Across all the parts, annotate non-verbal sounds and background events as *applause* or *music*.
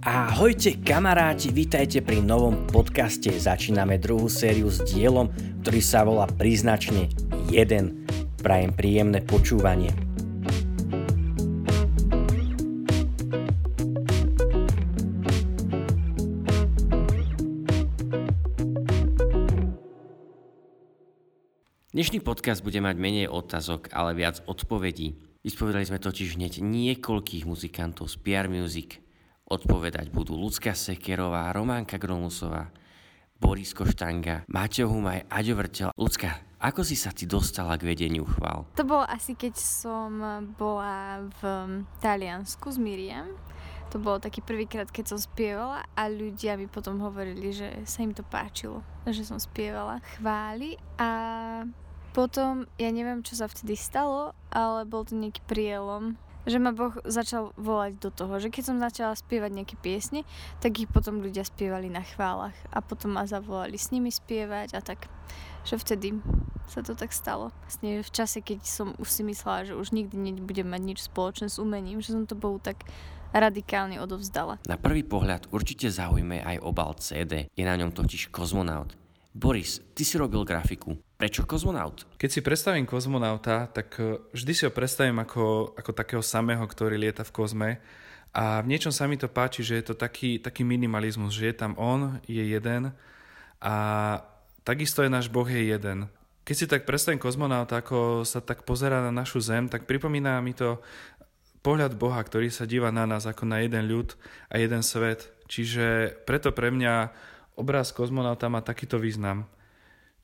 Ahojte kamaráti, vítajte pri novom podcaste. Začíname druhú sériu s dielom, ktorý sa volá Priznačne 1. Prajem príjemné počúvanie. Dnešný podcast bude mať menej otázok, ale viac odpovedí. Vyspovedali sme totiž hneď niekoľkých muzikantov z PR Music, Odpovedať budú Lucka Sekerová, Románka Gromusová, Boris Koštanga, Maťo Humaj, Aďo Vrtel. Lucka, ako si sa ty dostala k vedeniu chvál? To bolo asi keď som bola v Taliansku s Miriam. To bolo taký prvýkrát, keď som spievala a ľudia mi potom hovorili, že sa im to páčilo, že som spievala chváli a potom, ja neviem, čo sa vtedy stalo, ale bol to nejaký prielom že ma Boh začal volať do toho, že keď som začala spievať nejaké piesne, tak ich potom ľudia spievali na chválach a potom ma zavolali s nimi spievať a tak, že vtedy sa to tak stalo. Vlastne v čase, keď som už si myslela, že už nikdy nebudem mať nič spoločné s umením, že som to Bohu tak radikálne odovzdala. Na prvý pohľad určite zaujme aj obal CD. Je na ňom totiž kozmonaut. Boris, ty si robil grafiku. Prečo kozmonaut? Keď si predstavím kozmonauta, tak e, vždy si ho predstavím ako, ako takého samého, ktorý lieta v kozme. A v niečom sa mi to páči, že je to taký, taký minimalizmus, že je tam on, je jeden a takisto je náš Boh je jeden. Keď si tak predstavím kozmonauta, ako sa tak pozerá na našu zem, tak pripomína mi to pohľad Boha, ktorý sa díva na nás ako na jeden ľud a jeden svet. Čiže preto pre mňa obraz kozmonauta má takýto význam.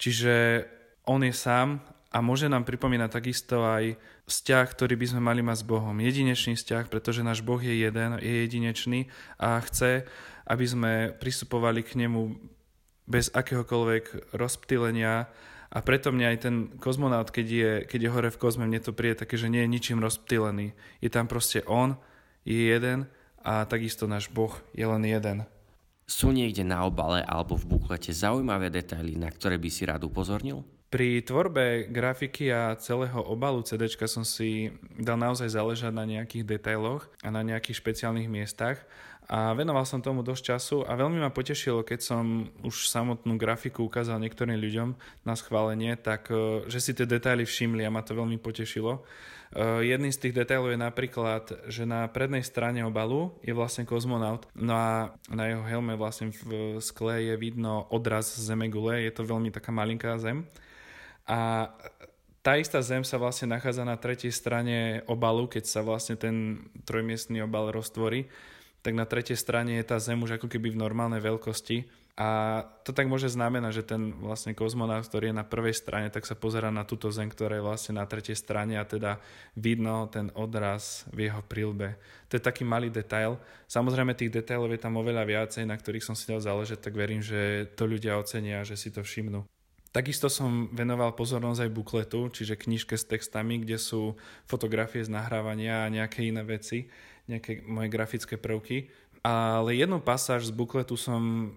Čiže on je sám a môže nám pripomínať takisto aj vzťah, ktorý by sme mali mať s Bohom. Jedinečný vzťah, pretože náš Boh je jeden, je jedinečný a chce, aby sme pristupovali k nemu bez akéhokoľvek rozptýlenia a preto mňa aj ten kozmonaut, keď je, keď je hore v kozme, mne to príde také, že nie je ničím rozptýlený. Je tam proste on, je jeden a takisto náš Boh je len jeden. Sú niekde na obale alebo v buklete zaujímavé detaily, na ktoré by si rád upozornil? Pri tvorbe grafiky a celého obalu CD som si dal naozaj záležať na nejakých detailoch a na nejakých špeciálnych miestach a venoval som tomu dosť času a veľmi ma potešilo, keď som už samotnú grafiku ukázal niektorým ľuďom na schválenie, tak e, že si tie detaily všimli a ma to veľmi potešilo. Uh, jedným z tých detailov je napríklad, že na prednej strane obalu je vlastne kozmonaut, no a na jeho helme vlastne v skle je vidno odraz Zemegule, je to veľmi taká malinká zem. A tá istá zem sa vlastne nachádza na tretej strane obalu, keď sa vlastne ten trojmiestný obal roztvorí tak na tretej strane je tá Zem už ako keby v normálnej veľkosti. A to tak môže znamenať, že ten vlastne kozmonaut, ktorý je na prvej strane, tak sa pozera na túto Zem, ktorá je vlastne na tretej strane a teda vidno ten odraz v jeho prílbe. To je taký malý detail. Samozrejme tých detailov je tam oveľa viacej, na ktorých som si dal záležať, tak verím, že to ľudia ocenia, že si to všimnú. Takisto som venoval pozornosť aj bukletu, čiže knižke s textami, kde sú fotografie z nahrávania a nejaké iné veci nejaké moje grafické prvky. Ale jednu pasáž z bukletu som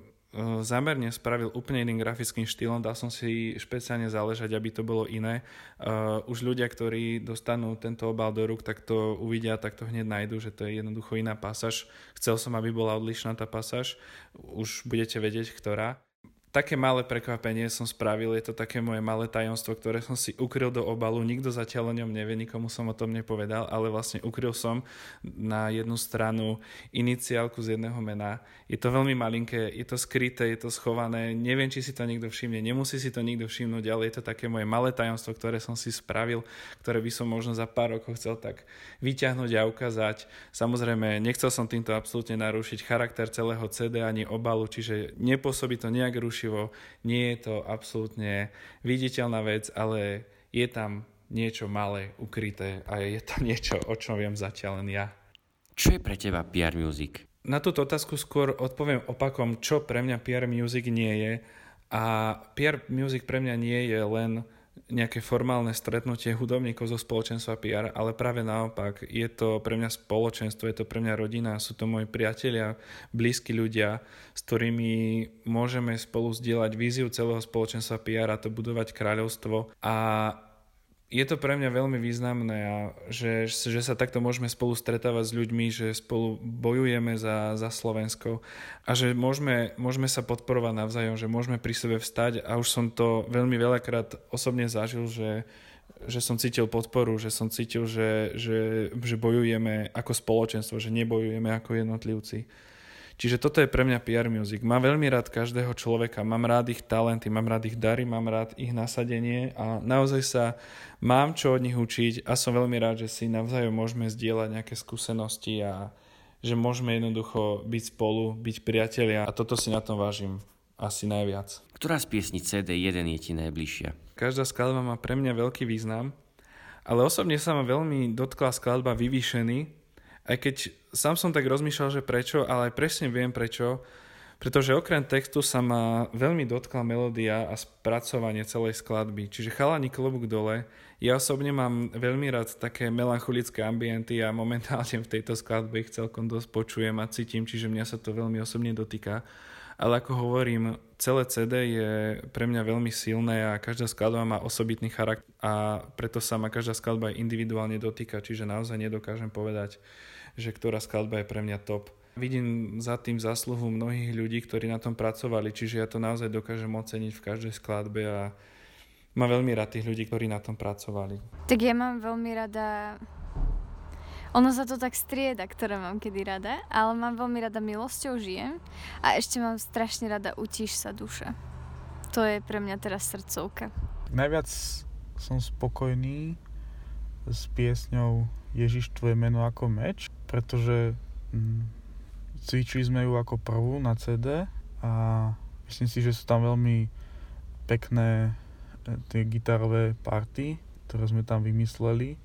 zámerne spravil úplne iným grafickým štýlom, dal som si špeciálne záležať, aby to bolo iné. Uh, už ľudia, ktorí dostanú tento obal do rúk, tak to uvidia, tak to hneď nájdu, že to je jednoducho iná pasáž. Chcel som, aby bola odlišná tá pasáž, už budete vedieť, ktorá. Také malé prekvapenie som spravil, je to také moje malé tajomstvo, ktoré som si ukryl do obalu, nikto zatiaľ o ňom nevie, nikomu som o tom nepovedal, ale vlastne ukryl som na jednu stranu iniciálku z jedného mena. Je to veľmi malinké, je to skryté, je to schované, neviem, či si to niekto všimne, nemusí si to nikto všimnúť, ale je to také moje malé tajomstvo, ktoré som si spravil, ktoré by som možno za pár rokov chcel tak vyťahnuť a ukázať. Samozrejme, nechcel som týmto absolútne narušiť charakter celého CD ani obalu, čiže nepôsobí to nejak rušiť rušivo, nie je to absolútne viditeľná vec, ale je tam niečo malé, ukryté a je to niečo, o čom viem zatiaľ len ja. Čo je pre teba PR Music? Na túto otázku skôr odpoviem opakom, čo pre mňa PR Music nie je. A PR Music pre mňa nie je len nejaké formálne stretnutie hudobníkov zo spoločenstva PR, ale práve naopak, je to pre mňa spoločenstvo, je to pre mňa rodina, sú to moji priatelia, blízki ľudia, s ktorými môžeme spolu zdieľať víziu celého spoločenstva PR a to budovať kráľovstvo. A je to pre mňa veľmi významné a že, že sa takto môžeme spolu stretávať s ľuďmi, že spolu bojujeme za, za Slovensko a že môžeme, môžeme sa podporovať navzájom, že môžeme pri sebe vstať a už som to veľmi veľakrát osobne zažil, že, že som cítil podporu, že som cítil, že, že, že bojujeme ako spoločenstvo, že nebojujeme ako jednotlivci. Čiže toto je pre mňa PR music. Mám veľmi rád každého človeka, mám rád ich talenty, mám rád ich dary, mám rád ich nasadenie a naozaj sa mám čo od nich učiť a som veľmi rád, že si navzájom môžeme zdieľať nejaké skúsenosti a že môžeme jednoducho byť spolu, byť priatelia a toto si na tom vážim asi najviac. Ktorá z piesní CD1 je ti najbližšia? Každá skladba má pre mňa veľký význam, ale osobne sa ma veľmi dotkla skladba Vyvýšený, aj keď sám som tak rozmýšľal, že prečo, ale aj presne viem prečo, pretože okrem textu sa ma veľmi dotkla melódia a spracovanie celej skladby. Čiže chalani klobúk dole. Ja osobne mám veľmi rád také melancholické ambienty a momentálne v tejto skladbe ich celkom dosť počujem a cítim, čiže mňa sa to veľmi osobne dotýka. Ale ako hovorím, celé CD je pre mňa veľmi silné a každá skladba má osobitný charakter a preto sa ma každá skladba individuálne dotýka, čiže naozaj nedokážem povedať, že ktorá skladba je pre mňa top. Vidím za tým zásluhu mnohých ľudí, ktorí na tom pracovali, čiže ja to naozaj dokážem oceniť v každej skladbe a mám veľmi rád tých ľudí, ktorí na tom pracovali. Tak ja mám veľmi rada ono sa to tak strieda, ktoré mám kedy rada, ale mám veľmi rada milosťou žijem a ešte mám strašne rada utíš sa duša. To je pre mňa teraz srdcovka. Najviac som spokojný s piesňou Ježiš tvoje meno ako meč, pretože hm, cvičili sme ju ako prvú na CD a myslím si, že sú tam veľmi pekné e, tie gitarové party, ktoré sme tam vymysleli.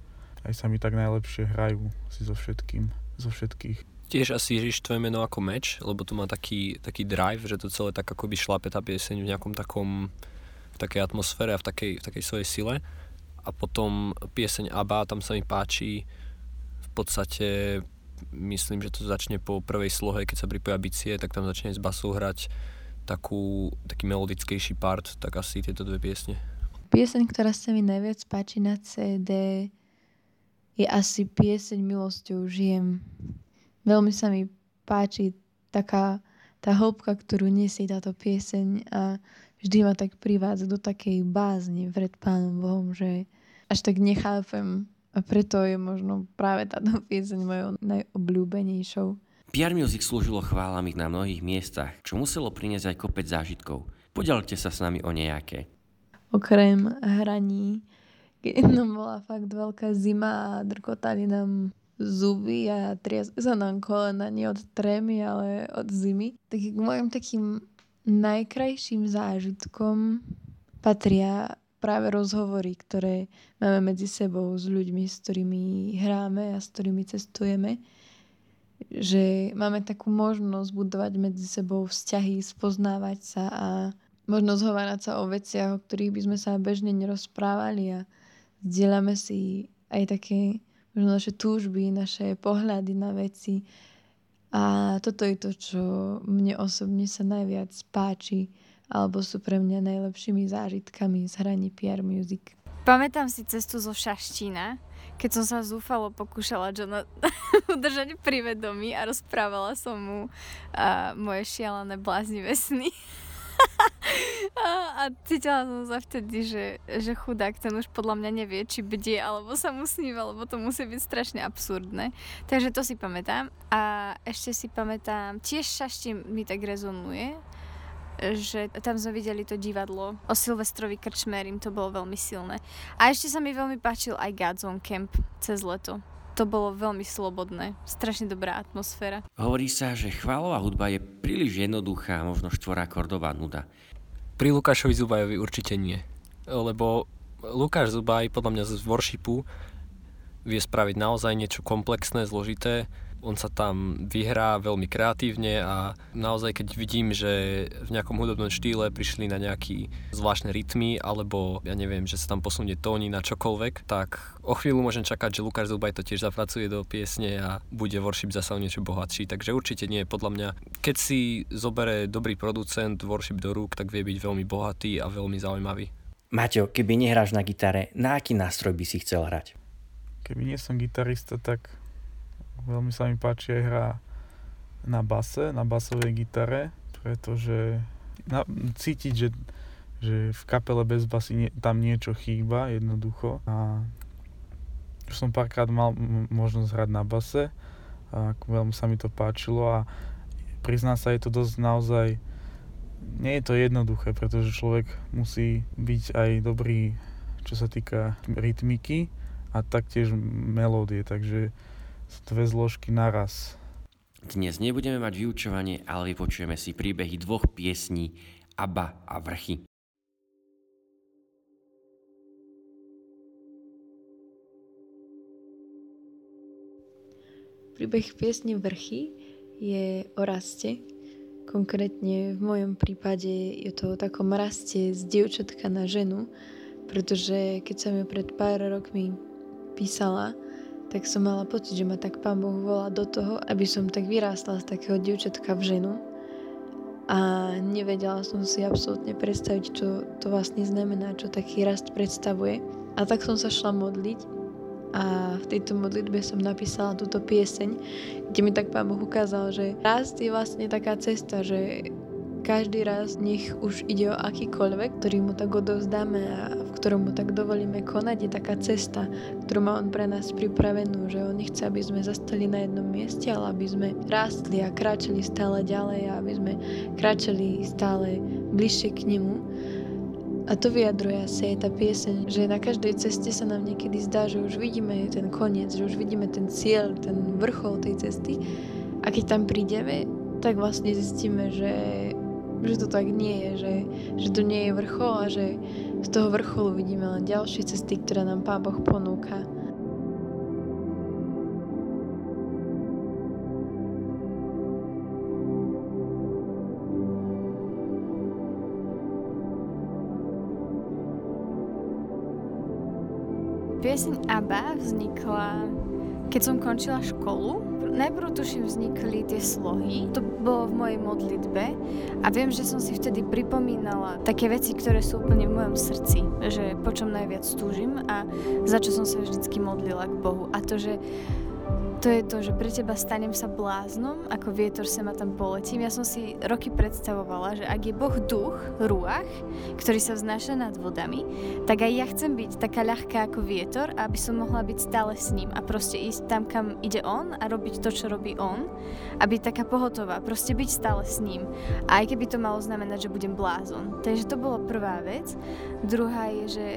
Aj sa mi tak najlepšie hrajú si so všetkým, zo všetkých. Tiež asi Ježiš tvoje meno ako meč, lebo to má taký, taký drive, že to celé tak akoby šlape tá pieseň v nejakom takom v takej atmosfére a v takej, v takej svojej sile. A potom pieseň Abba, tam sa mi páči v podstate myslím, že to začne po prvej slohe, keď sa pripoja bicie, tak tam začne z basu hrať takú, taký melodickejší part, tak asi tieto dve piesne. Pieseň, ktorá sa mi najviac páči na CD, je asi pieseň Milosťou žijem. Veľmi sa mi páči taká tá hĺbka, ktorú nesie táto pieseň a vždy ma tak privádza do takej bázne pred Pánom Bohom, že až tak nechápem a preto je možno práve táto *laughs* pieseň mojou najobľúbenejšou. PR Music slúžilo chválami na mnohých miestach, čo muselo priniesť aj kopec zážitkov. Podelte sa s nami o nejaké. Okrem hraní, keď nám bola fakt veľká zima a drkotali nám zuby a triasli sa nám kolena nie od trémy, ale od zimy. Tak k mojim takým najkrajším zážitkom patria práve rozhovory, ktoré máme medzi sebou s ľuďmi, s ktorými hráme a s ktorými cestujeme. Že máme takú možnosť budovať medzi sebou vzťahy, spoznávať sa a možno zhovárať sa o veciach, o ktorých by sme sa bežne nerozprávali a zdieľame si aj také možno naše túžby, naše pohľady na veci. A toto je to, čo mne osobne sa najviac páči alebo sú pre mňa najlepšími zážitkami z hraní PR Music. Pamätám si cestu zo Šaštína, keď som sa zúfalo pokúšala Johna *laughs* udržať pri vedomí a rozprávala som mu uh, moje šialené bláznivé sny. *laughs* a, a cítila som sa vtedy, že, že chudák ten už podľa mňa nevie, či bdie, alebo sa mu sníva, lebo to musí byť strašne absurdné. Takže to si pamätám. A ešte si pamätám, tiež Šaštín mi tak rezonuje, že tam sme videli to divadlo o Silvestrovi Krčmerim, to bolo veľmi silné. A ešte sa mi veľmi páčil aj Godzone Camp cez leto. To bolo veľmi slobodné, strašne dobrá atmosféra. Hovorí sa, že chválová hudba je príliš jednoduchá, možno štvorakordová nuda. Pri Lukášovi Zubajovi určite nie. Lebo Lukáš Zubaj podľa mňa z worshipu vie spraviť naozaj niečo komplexné, zložité on sa tam vyhrá veľmi kreatívne a naozaj keď vidím, že v nejakom hudobnom štýle prišli na nejaký zvláštne rytmy alebo ja neviem, že sa tam posunie tóny na čokoľvek, tak o chvíľu môžem čakať, že Lukáš Zubaj to tiež zapracuje do piesne a bude worship zase o niečo bohatší. Takže určite nie, podľa mňa, keď si zobere dobrý producent worship do rúk, tak vie byť veľmi bohatý a veľmi zaujímavý. Maťo, keby nehráš na gitare, na aký nástroj by si chcel hrať? Keby nie som gitarista, tak veľmi sa mi páči aj hra na base, na basovej gitare, pretože na, cítiť, že, že v kapele bez basy nie, tam niečo chýba jednoducho. A už som párkrát mal možnosť hrať na base a veľmi sa mi to páčilo a priznám sa, je to dosť naozaj nie je to jednoduché, pretože človek musí byť aj dobrý, čo sa týka rytmiky a taktiež melódie, takže dve zložky naraz. Dnes nebudeme mať vyučovanie, ale vypočujeme si príbehy dvoch piesní Aba a Vrchy. Príbeh piesne Vrchy je o raste, Konkrétne v mojom prípade je to o takom raste z dievčatka na ženu, pretože keď som ju pred pár rokmi písala, tak som mala pocit, že ma tak pán Boh volá do toho, aby som tak vyrástla z takého dievčatka v ženu. A nevedela som si absolútne predstaviť, čo to vlastne znamená, čo taký rast predstavuje. A tak som sa šla modliť a v tejto modlitbe som napísala túto pieseň, kde mi tak Pán Boh ukázal, že rast je vlastne taká cesta, že každý raz nech už ide o akýkoľvek, ktorý mu tak odovzdáme a v ktorom mu tak dovolíme konať, je taká cesta, ktorú má on pre nás pripravenú, že on nechce, aby sme zastali na jednom mieste, ale aby sme rástli a kráčali stále ďalej a aby sme kráčali stále bližšie k nemu. A to vyjadruje asi aj tá pieseň, že na každej ceste sa nám niekedy zdá, že už vidíme ten koniec, že už vidíme ten cieľ, ten vrchol tej cesty. A keď tam prídeme, tak vlastne zistíme, že, že to tak nie je, že, že to nie je vrchol a že z toho vrcholu vidíme len ďalšie cesty, ktoré nám Pán Boh ponúka. Pieseň ABBA vznikla, keď som končila školu. Najprv tuším vznikli tie slohy, to bolo v mojej modlitbe a viem, že som si vtedy pripomínala také veci, ktoré sú úplne v mojom srdci, že po čom najviac túžim a za čo som sa vždycky modlila k Bohu. A to, že to je to, že pre teba stanem sa bláznom, ako vietor sa ma tam poletím. Ja som si roky predstavovala, že ak je Boh duch, ruach, ktorý sa vznáša nad vodami, tak aj ja chcem byť taká ľahká ako vietor, aby som mohla byť stále s ním a proste ísť tam, kam ide on a robiť to, čo robí on a byť taká pohotová, proste byť stále s ním. A aj keby to malo znamenať, že budem blázon. Takže to bolo prvá vec. Druhá je, že,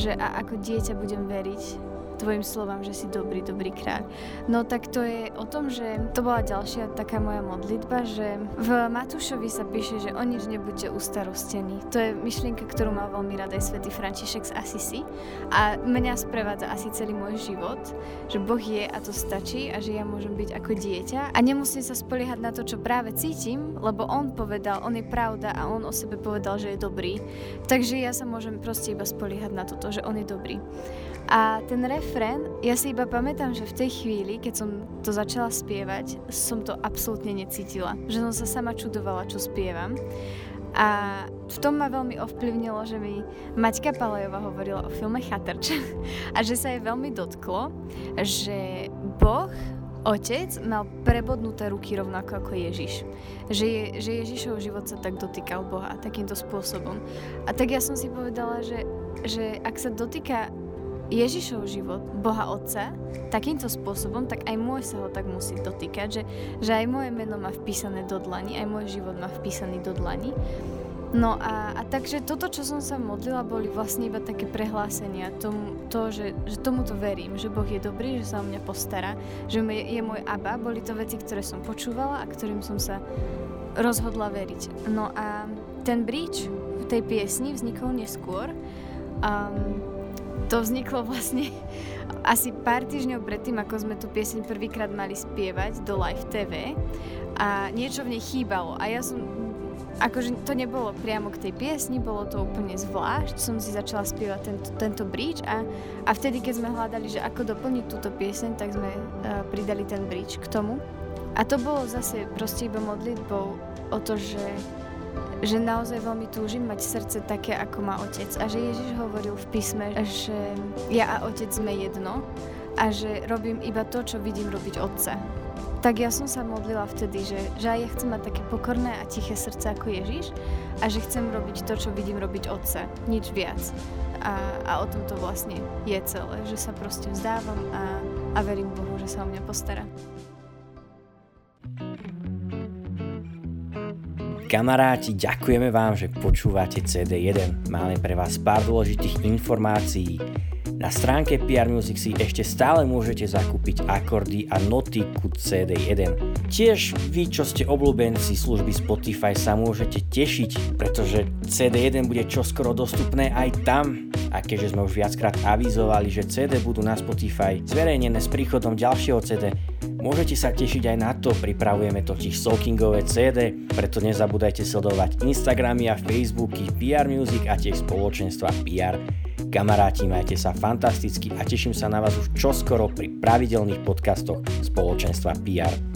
že a ako dieťa budem veriť tvojim slovám, že si dobrý, dobrý kráľ. No tak to je o tom, že to bola ďalšia taká moja modlitba, že v Matúšovi sa píše, že o nič nebuďte ustarostení. To je myšlienka, ktorú mal veľmi rád aj svätý František z Asisi a mňa sprevádza asi celý môj život, že Boh je a to stačí a že ja môžem byť ako dieťa a nemusím sa spoliehať na to, čo práve cítim, lebo on povedal, on je pravda a on o sebe povedal, že je dobrý. Takže ja sa môžem proste iba spoliehať na toto, že on je dobrý. A ten refrén, ja si iba pamätám, že v tej chvíli, keď som to začala spievať, som to absolútne necítila. Že som sa sama čudovala, čo spievam. A v tom ma veľmi ovplyvnilo, že mi Maťka Palajová hovorila o filme Chatrč *laughs* a že sa jej veľmi dotklo, že Boh Otec mal prebodnuté ruky rovnako ako Ježiš. Že, je, že Ježišov život sa tak dotýkal Boha takýmto spôsobom. A tak ja som si povedala, že, že ak sa dotýka Ježišov život, Boha Otca, takýmto spôsobom, tak aj môj sa ho tak musí dotýkať, že, že aj moje meno má vpísané do dlani, aj môj život má vpísaný do dlani. No a, a takže toto, čo som sa modlila, boli vlastne iba také prehlásenia, tomu, to, že, že tomuto verím, že Boh je dobrý, že sa o mňa postará, že je, môj Abba, boli to veci, ktoré som počúvala a ktorým som sa rozhodla veriť. No a ten bridge v tej piesni vznikol neskôr. Um, to vzniklo vlastne asi pár týždňov predtým, ako sme tú pieseň prvýkrát mali spievať do live TV a niečo v nej chýbalo. A ja som akože to nebolo priamo k tej piesni, bolo to úplne zvlášť, som si začala spievať tento, tento bridge a, a vtedy, keď sme hľadali, že ako doplniť túto pieseň, tak sme uh, pridali ten bridge k tomu. A to bolo zase proste iba modlitbou o to, že že naozaj veľmi túžim mať srdce také, ako má otec. A že Ježiš hovoril v písme, že ja a otec sme jedno a že robím iba to, čo vidím robiť otca. Tak ja som sa modlila vtedy, že, že aj ja chcem mať také pokorné a tiché srdce ako Ježiš a že chcem robiť to, čo vidím robiť otca, nič viac. A, a o tom to vlastne je celé, že sa proste vzdávam a, a verím Bohu, že sa o mňa postará. Kamaráti, ďakujeme vám, že počúvate CD1. Máme pre vás pár dôležitých informácií. Na stránke PR Music si ešte stále môžete zakúpiť akordy a noty ku CD1. Tiež vy, čo ste obľúbenci služby Spotify, sa môžete tešiť, pretože CD1 bude čoskoro dostupné aj tam. A keďže sme už viackrát avizovali, že CD budú na Spotify zverejnené s príchodom ďalšieho CD, Môžete sa tešiť aj na to, pripravujeme totiž soakingové CD, preto nezabúdajte sledovať Instagramy a Facebooky PR Music a tiež spoločenstva PR. Kamaráti, majte sa fantasticky a teším sa na vás už čoskoro pri pravidelných podcastoch spoločenstva PR.